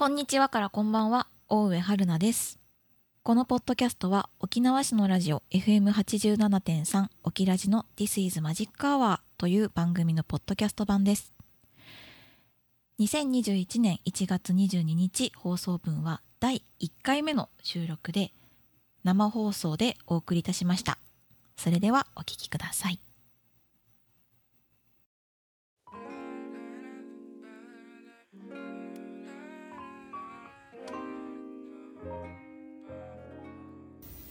こんにちはからこんばんは、大上春菜です。このポッドキャストは沖縄市のラジオ FM87.3 沖ラジの This is Magic Hour という番組のポッドキャスト版です。2021年1月22日放送分は第1回目の収録で生放送でお送りいたしました。それではお聞きください。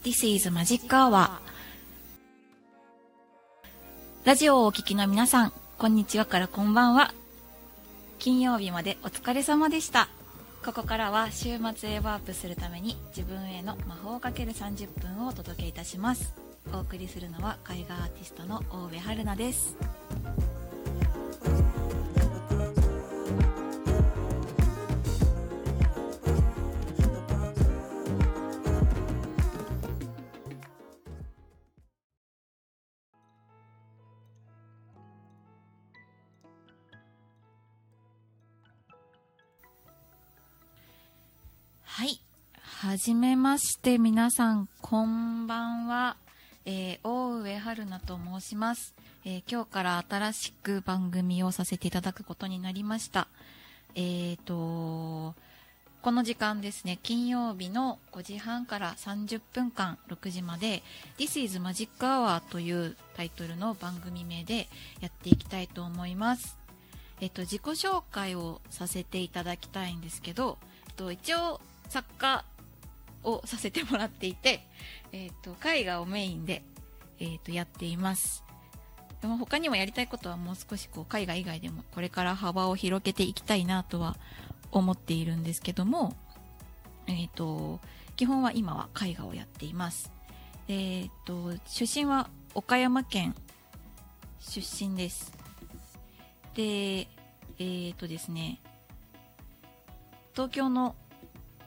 This is Magic Hour ラジオをお聞きの皆さん、こんにちはからこんばんは。金曜日までお疲れ様でした。ここからは週末へワープするために自分への魔法をかける30分をお届けいたします。お送りするのは絵画アーティストの大部春菜です。はい。はじめまして、皆さん、こんばんは。えー、大上春菜と申します、えー今日から新しく番組をさせていただくことになりました。えーと、この時間ですね、金曜日の5時半から30分間、6時まで、This is Magic Hour というタイトルの番組名でやっていきたいと思います。えっと、自己紹介をさせていただきたいんですけど、えっと、一応作家をさせてもらっていて、えっと、絵画をメインで、えっと、やっています。でも他にもやりたいことはもう少しこう絵画以外でもこれから幅を広げていきたいなとは思っているんですけども、えっと、基本は今は絵画をやっています。えっと、出身は岡山県出身です。で、えっとですね、東京の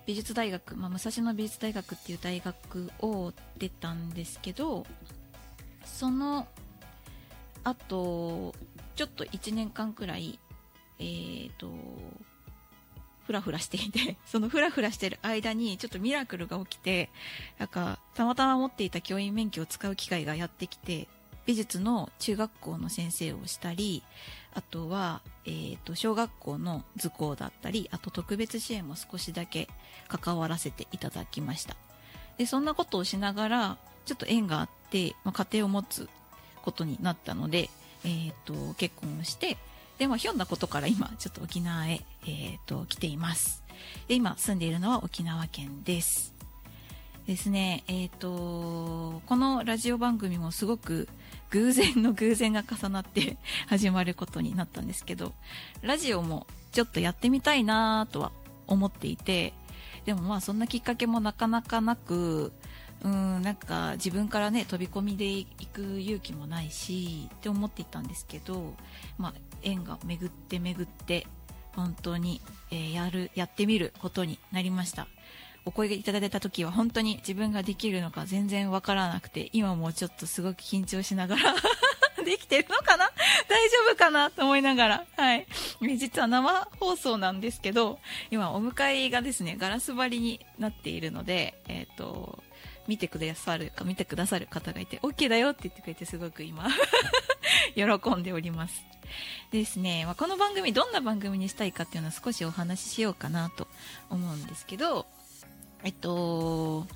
美術大学、まあ、武蔵野美術大学っていう大学を出たんですけどそのあとちょっと1年間くらいえー、とフラフラしていて そのフラフラしてる間にちょっとミラクルが起きてなんかたまたま持っていた教員免許を使う機会がやってきて美術の中学校の先生をしたりあとは、えー、と小学校の図工だったりあと特別支援も少しだけ関わらせていただきました。でそんなことをしながらちょっと縁があって、まあ、家庭を持つことになったので、えー、と結婚をしてで、まあ、ひょんなことから今ちょっと沖縄へ、えー、と来ています。で今住んでいるのは沖縄県です。ですねえっ、とこのラジオ番組もすごく偶然の偶然が重なって 始まることになったんですけどラジオもちょっとやってみたいなとは思っていてでもまあそんなきっかけもなかなかなくうんなんか自分からね飛び込みで行く勇気もないしって思っていたんですけど、まあ、縁が巡って巡って本当に、えーやるやってみることになりました。お声いただいた時は本当に自分ができるのか全然わからなくて今もちょっとすごく緊張しながら できてるのかな？大丈夫かな？と思いながら。はい。実は生放送なんですけど今お迎えがですねガラス張りになっているのでえっ、と見てくださるか見てくださる方がいて OK だよって言ってくれてすごく今 喜んでおります。ですね、まあ、この番組どんな番組にしたいかっていうのは少しお話ししようかなと思うんですけどえっと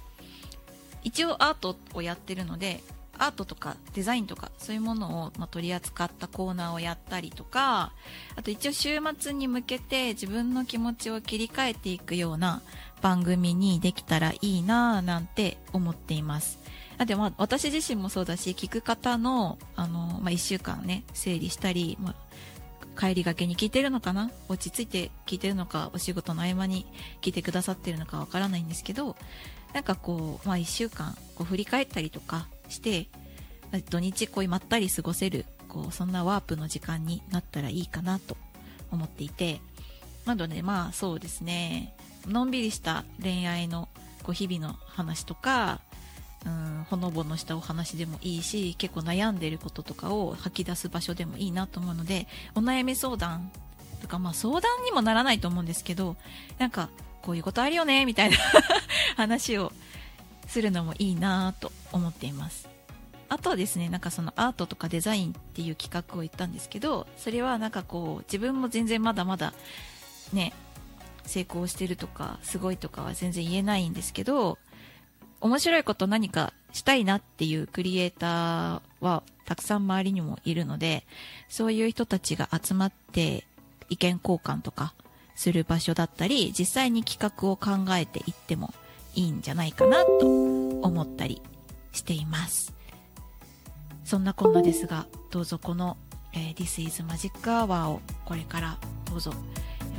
一応アートをやってるのでアートとかデザインとかそういうものを、ま、取り扱ったコーナーをやったりとかあと一応週末に向けて自分の気持ちを切り替えていくような番組にできたらいいなぁなんて思っています。あでまあ私自身もそうだし聞く方のあの、まあ、1週間ね整理したり、まあ、帰りがけに聞いてるのかな？落ち着いて聞いてるのかお仕事の合間に聞いてくださってるのかわからないんですけどなんかこう、まあ、1週間こう振り返ったりとかして土日こうまったり過ごせるこうそんなワープの時間になったらいいかなと思っていてなのでまあそうですね。のんびりした恋愛のこう日々の話とかうんほのぼのしたお話でもいいし結構悩んでることとかを吐き出す場所でもいいなと思うのでお悩み相談とか、まあ相談にもならないと思うんですけど、なんか、こういうことあるよね、みたいな 話をするのもいいなと思っています。あとはですね、なんかそのアートとかデザインっていう企画を言ったんですけど、それはなんかこう、自分も全然まだまだね、成功してるとか、すごいとかは全然言えないんですけど、面白いこと何かしたいなっていうクリエイターはたくさん周りにもいるので、そういう人たちが集まって意見交換とかする場所だったり、実際に企画を考えていってもいいんじゃないかなと思ったりしています。そんなこんなですが、どうぞこの、えー、This is Magic Hour をこれからどうぞよ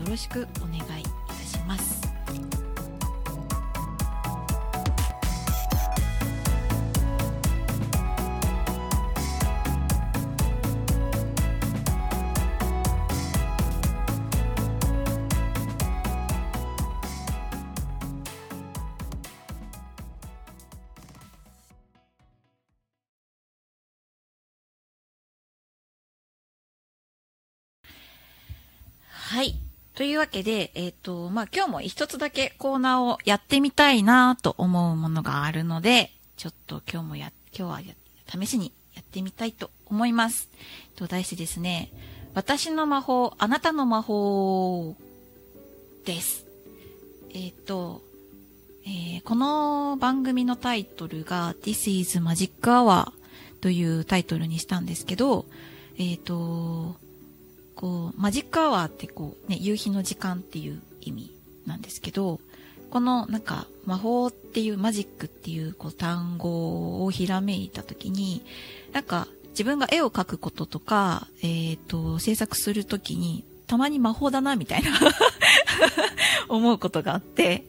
ろしくお願いいたします。というわけで、えっ、ー、と、まあ、今日も一つだけコーナーをやってみたいなと思うものがあるので、ちょっと今日もや、今日は試しにやってみたいと思います。と題してですね、私の魔法、あなたの魔法です。えっ、ー、と、えー、この番組のタイトルが This is Magic Hour というタイトルにしたんですけど、えっ、ー、と、こう、マジックアワーってこう、ね、夕日の時間っていう意味なんですけど、このなんか魔法っていうマジックっていうこう単語をひらめいたときに、なんか自分が絵を描くこととか、えっ、ー、と、制作するときに、たまに魔法だな、みたいな 思うことがあって、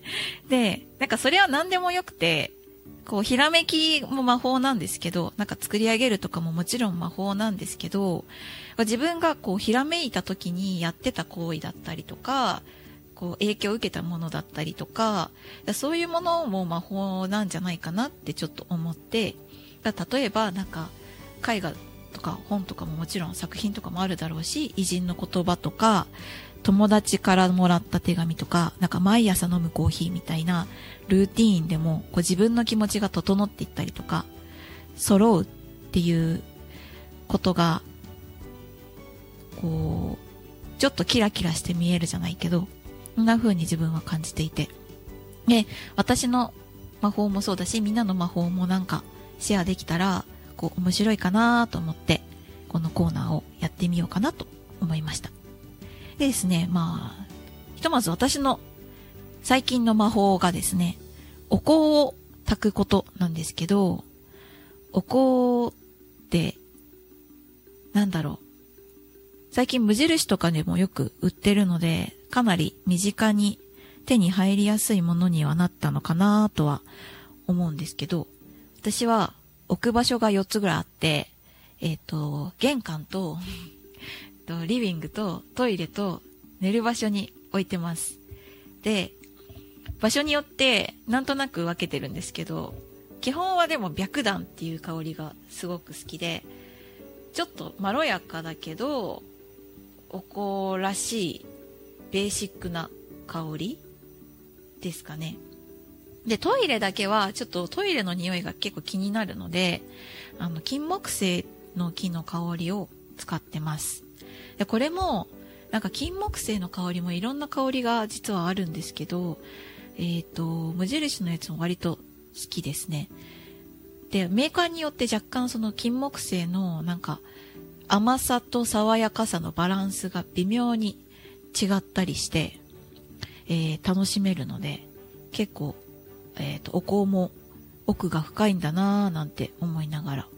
で、なんかそれは何でもよくて、こう、ひらめきも魔法なんですけど、なんか作り上げるとかももちろん魔法なんですけど、自分がこう、ひらめいた時にやってた行為だったりとか、こう、影響を受けたものだったりとか、そういうものも魔法なんじゃないかなってちょっと思って、例えばなんか、絵画とか本とかももちろん作品とかもあるだろうし、偉人の言葉とか、友達からもらった手紙とか、なんか毎朝飲むコーヒーみたいなルーティーンでもこう自分の気持ちが整っていったりとか、揃うっていうことが、こう、ちょっとキラキラして見えるじゃないけど、そんな風に自分は感じていて。で、私の魔法もそうだし、みんなの魔法もなんかシェアできたら、こう面白いかなと思って、このコーナーをやってみようかなと思いました。でですね、まあ、ひとまず私の最近の魔法がですね、お香を炊くことなんですけど、お香って、なんだろう。最近無印とかでもよく売ってるので、かなり身近に手に入りやすいものにはなったのかなとは思うんですけど、私は置く場所が4つぐらいあって、えっ、ー、と、玄関とと、リビングとトイレと寝る場所に置いてます。で、場所によってなんとなく分けてるんですけど、基本はでも白檀っていう香りがすごく好きで、ちょっとまろやかだけど、お香らしいベーシックな香りですかね。で、トイレだけはちょっとトイレの匂いが結構気になるので、あの、金木犀の木の香りを使ってます。で、これも、なんか金木犀の香りもいろんな香りが実はあるんですけど、えっ、ー、と、無印のやつも割と好きですね。で、メーカーによって若干その金木犀のなんか甘さと爽やかさのバランスが微妙に違ったりして、えー、楽しめるので、結構、えっ、ー、と、お香も奥が深いんだなぁなんて思いながら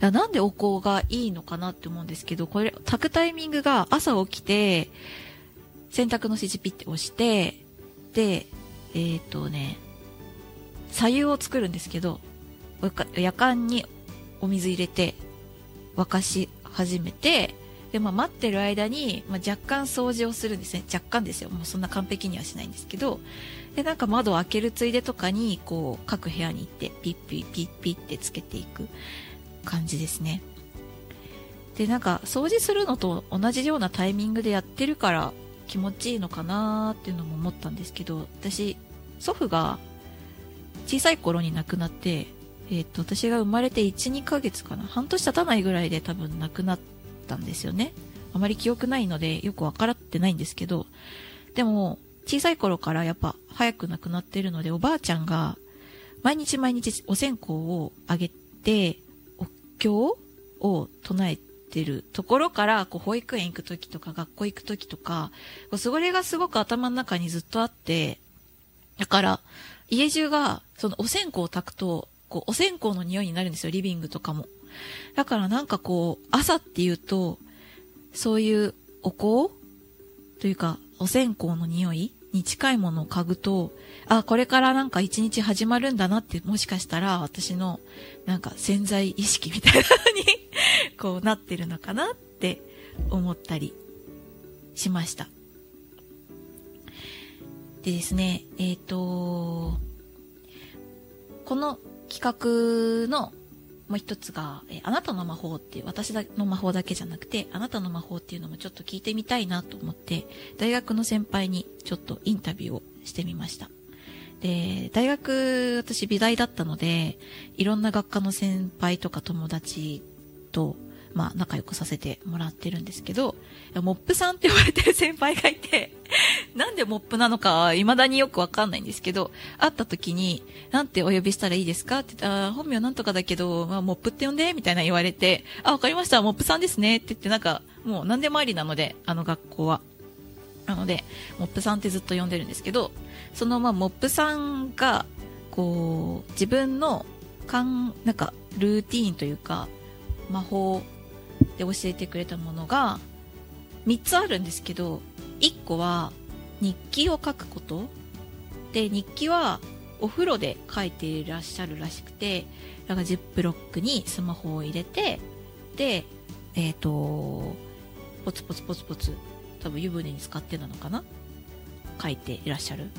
なんでお香がいいのかなって思うんですけど、これ、炊くタイミングが朝起きて、洗濯の指示ピッて押して、で、えっ、とね、左右を作るんですけど、夜間にお水入れて、沸かし始めて、で、まあ、待ってる間に、まあ、若干掃除をするんですね。若干ですよ。もうそんな完璧にはしないんですけど、で、なんか窓を開けるついでとかに、こう、各部屋に行って、ピッピッピッピッってつけていく。感じですね。でなんか掃除するのと同じようなタイミングでやってるから気持ちいいのかなーっていうのも思ったんですけど私祖父が小さい頃に亡くなってえっ、と私が生まれて12ヶ月かな半年経たないぐらいで多分亡くなったんですよねあまり記憶ないのでよく分からってないんですけどでも小さい頃からやっぱ早く亡くなってるのでおばあちゃんが毎日毎日お線香をあげてお経を唱えてるところからこう保育園行く時とか学校行く時とかこうそれがすごく頭の中にずっとあってだから家中がそのお線香を炊くとこうお線香の匂いになるんですよリビングとかも。だからなんかこう朝っていうとそういうお香というかお線香の匂いに近いものを嗅ぐと、あ、これからなんか一日始まるんだなって、もしかしたら私のなんか潜在意識みたいなのに こうなってるのかなって思ったりしました。でですね、えっ、ー、と、この企画のもう一つが、えあなたの魔法っていう、私の魔法だけじゃなくて、あなたの魔法っていうのもちょっと聞いてみたいなと思って、大学の先輩にちょっとインタビューをしてみました。で、大学、私美大だったので、いろんな学科の先輩とか友達と、まあ、仲良くさせてもらってるんですけど、モップさんって呼ばれてる先輩がいて、なんでモップなのか未だによくわかんないんですけど、会った時に、なんてお呼びしたらいいですかって言ったら、本名なんとかだけど、まあ、モップって呼んで、みたいな言われて、あ、わかりました、モップさんですねって言って、なんか、もう何でもありなので、あの学校は。なので、モップさんってずっと呼んでるんですけど、そのまあ、モップさんが、こう、自分の、かん、なんか、ルーティーンというか、魔法で教えてくれたものが3つあるんですけど1個は日記を書くこと。で日記はお風呂で書いていらっしゃるらしくてだかジップロックにスマホを入れてでえっ、ー、とポツポツポツポツ多分湯船に使ってなのかな？書いていらっしゃる。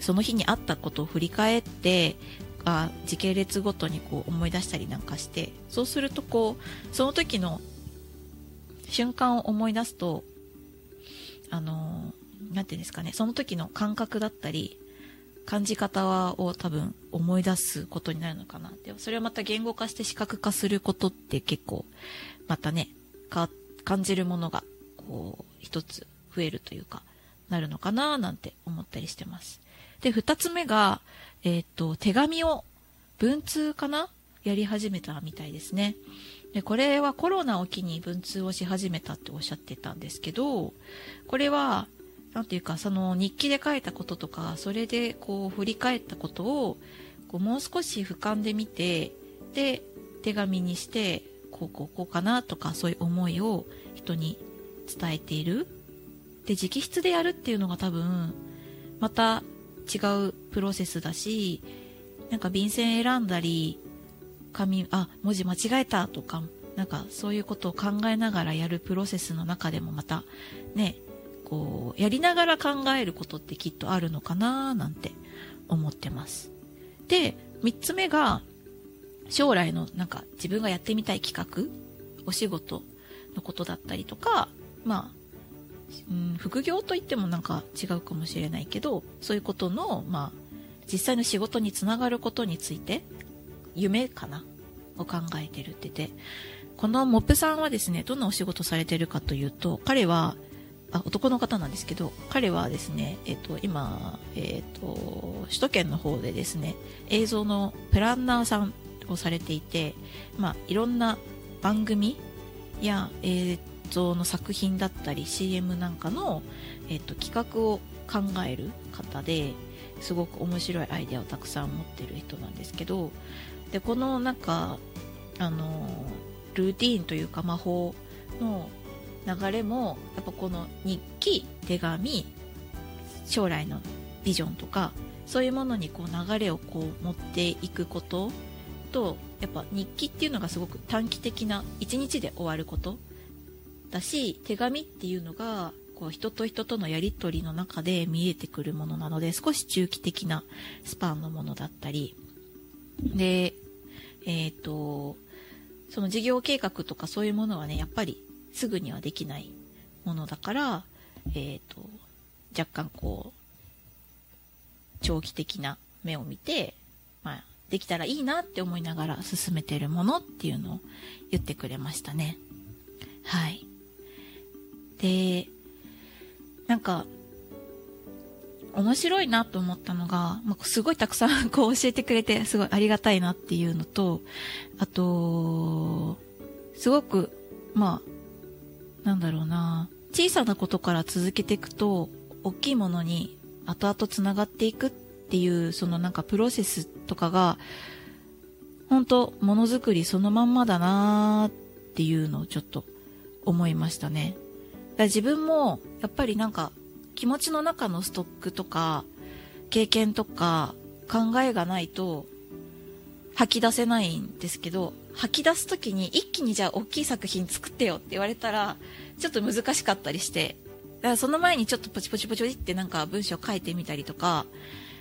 その日にあったことを振り返ってあ時系列ごとにこう思い出したりなんかしてそうするとこうその時の瞬間を思い出すと、あの、なんていうんですかね、その時の感覚だったり、感じ方を多分思い出すことになるのかなって。それはまた言語化して視覚化することって結構、またね、か、感じるものが、こう、一つ増えるというか、なるのかななんて思ったりしてます。で、二つ目が、えっ、と、手紙を、文通かな？やり始めたみたいですね。でこれはコロナを機に文通をし始めたっておっしゃってたんですけどこれは何ていうかその日記で書いたこととかそれでこう振り返ったことをこうもう少し俯瞰で見てで手紙にしてこうこうこうかなとかそういう思いを人に伝えている。で直筆でやるっていうのが多分また違うプロセスだしなんか便箋選んだり紙あ文字間違えたとかなんかそういうことを考えながらやるプロセスの中でもまたねこうやりながら考えることってきっとあるのかななんて思ってます。で3つ目が将来のなんか自分がやってみたい企画お仕事のことだったりとかまあうん、副業といってもなんか違うかもしれないけどそういうことの、まあ、実際の仕事につながることについて夢かな？を考えてるって言って、このモップさんはですね、どんなお仕事されてるかというと、彼は、あ男の方なんですけど、彼はですね、えっ、と、今、えっ、と、首都圏の方でですね、映像のプランナーさんをされていて、まあ、いろんな番組や映像の作品だったり CM なんかの、えっ、と、企画を考える方ですごく面白いアイデアをたくさん持ってる人なんですけどでこのなんかあのルーティーンというか魔法の流れもやっぱこの日記手紙将来のビジョンとかそういうものにこう流れをこう持っていくこととやっぱ日記っていうのがすごく短期的な一日で終わることだし手紙っていうのがこう人と人とのやり取りの中で見えてくるものなので少し中期的なスパンのものだったり。でえっ、ー、と、その事業計画とかそういうものはね、やっぱりすぐにはできないものだから、えっ、ー、と、若干こう、長期的な目を見て、まあ、できたらいいなって思いながら進めてるものっていうのを言ってくれましたね。はい。で、なんか、面白いなと思ったのが、まあ、すごいたくさん こう教えてくれて、すごいありがたいなっていうのと、あと、すごく、まあ、なんだろうな、小さなことから続けていくと、大きいものに後々繋がっていくっていう、そのなんかプロセスとかが、本当ものづくりそのまんまだなーっていうのをちょっと思いましたね。だ自分も、やっぱりなんか、気持ちの中のストックとか、経験とか、考えがないと、吐き出せないんですけど、吐き出すときに一気にじゃあ大きい作品作ってよって言われたら、ちょっと難しかったりして、だからその前にちょっとポチポチポチってなんか文章書いてみたりとか、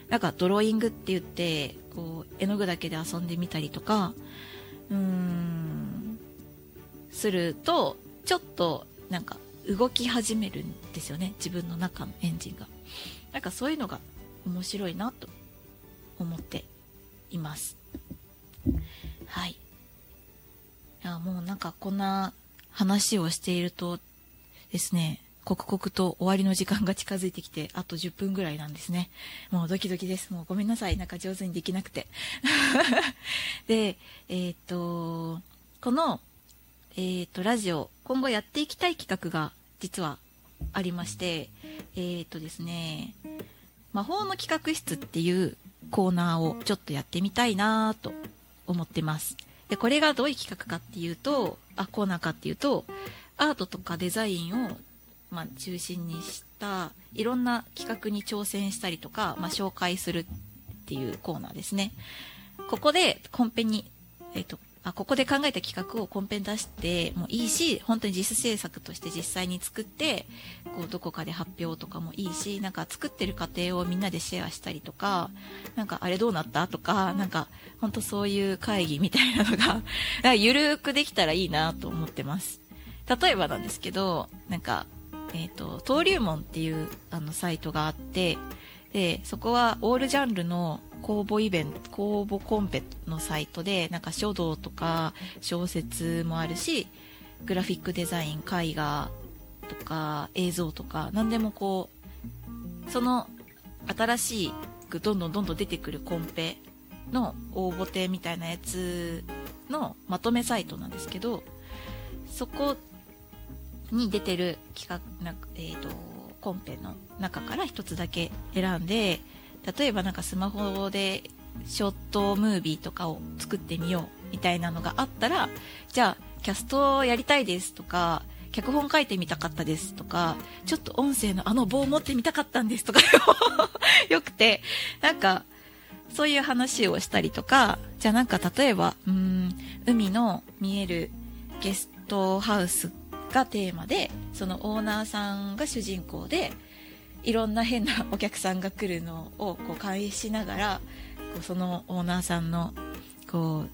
なんかドローイングって言って、こう、絵の具だけで遊んでみたりとか、うーん、すると、ちょっとなんか動き始めるんですよね。自分の中のエンジンが。なんかそういうのが面白いなと思っています。はい。いや、もうなんかこんな話をしているとですね、刻々と終わりの時間が近づいてきて、あと10分ぐらいなんですね。もうドキドキです。もうごめんなさい。なんか上手にできなくて。で、えっ、と、この、えっ、と、ラジオ、今後やっていきたい企画が実はありまして、えっ、とですね、魔法の企画室っていうコーナーをちょっとやってみたいなと思ってます。で、これがどういう企画かっていうと、あ、コーナーかっていうと、アートとかデザインをまあ、中心にしたいろんな企画に挑戦したりとか、まあ、紹介するっていうコーナーですね。ここでコンペに、えっ、と、あ、ここで考えた企画をコンペに出してもいいし、本当に実施制作として実際に作って、こう、どこかで発表とかもいいし、なんか作ってる過程をみんなでシェアしたりとか、なんかあれどうなったとか、なんか、本当そういう会議みたいなのが、ゆるーくできたらいいなと思ってます。例えばなんですけど、なんか、えっ、ー、と、登竜門っていうあのサイトがあって、で、そこはオールジャンルの公募イベント、公募コンペのサイトで、なんか書道とか小説もあるし、グラフィックデザイン、絵画とか映像とか、何でもこう、その新しい、どんどんどんどん出てくるコンペの応募手みたいなやつのまとめサイトなんですけど、そこに出てる企画な、えーと、コンペの中から1つだけ選んで例えばなんかスマホでショートムービーとかを作ってみようみたいなのがあったらじゃあキャストやりたいですとか脚本書いてみたかったですとかちょっと音声のあの棒を持ってみたかったんですとか よくてなんかそういう話をしたりとかじゃあなんか例えばうん海の見えるゲストハウスがテーマでそのオーナーさんが主人公でいろんな変な お客さんが来るのをこう監視しながらこうそのオーナーさんのこう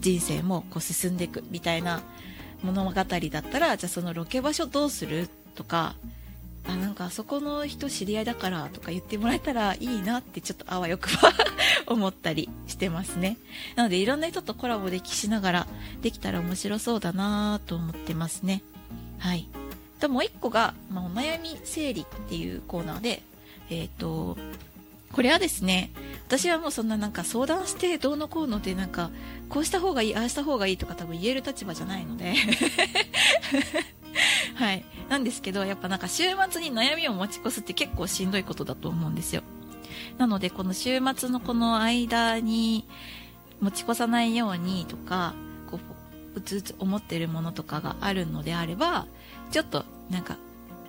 人生もこう進んでいくみたいな物語だったらじゃあそのロケ場所どうする？とかあなんかあそこの人知り合いだからとか言ってもらえたらいいなってちょっとあわよくば 思ったりしてますね。なのでいろんな人とコラボできしながらできたら面白そうだなと思ってますね。はい。と、もう一個が、まあ、お悩み整理っていうコーナーで、えっ、ー、と、これはですね、私はもうそんななんか相談してどうのこうのでなんか、こうした方がいい、ああした方がいいとか多分言える立場じゃないので はい。なんですけど、やっぱなんか週末に悩みを持ち越すって結構しんどいことだと思うんですよ。なので、この週末のこの間に持ち越さないようにとか、うつうつ思ってるものとかがあるのであればちょっとなんか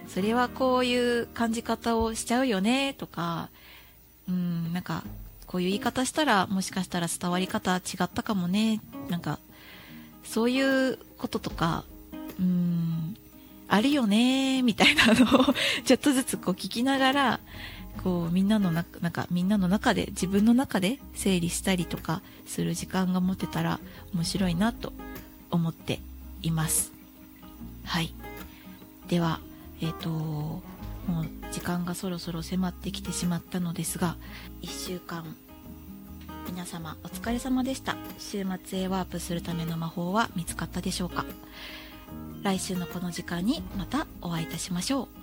それはこういう感じ方をしちゃうよねとかうんなんかこういう言い方したらもしかしたら伝わり方違ったかもねなんかそういうこととかうんあるよねみたいなのを ちょっとずつこう聞きながらこうみんなの中なんかみんなの中で自分の中で整理したりとかする時間が持てたら面白いなと思っています。はい。ではえっ、ともう時間がそろそろ迫ってきてしまったのですが1週間皆様お疲れ様でした。週末へワープするための魔法は見つかったでしょうか。来週のこの時間にまたお会いいたしましょう。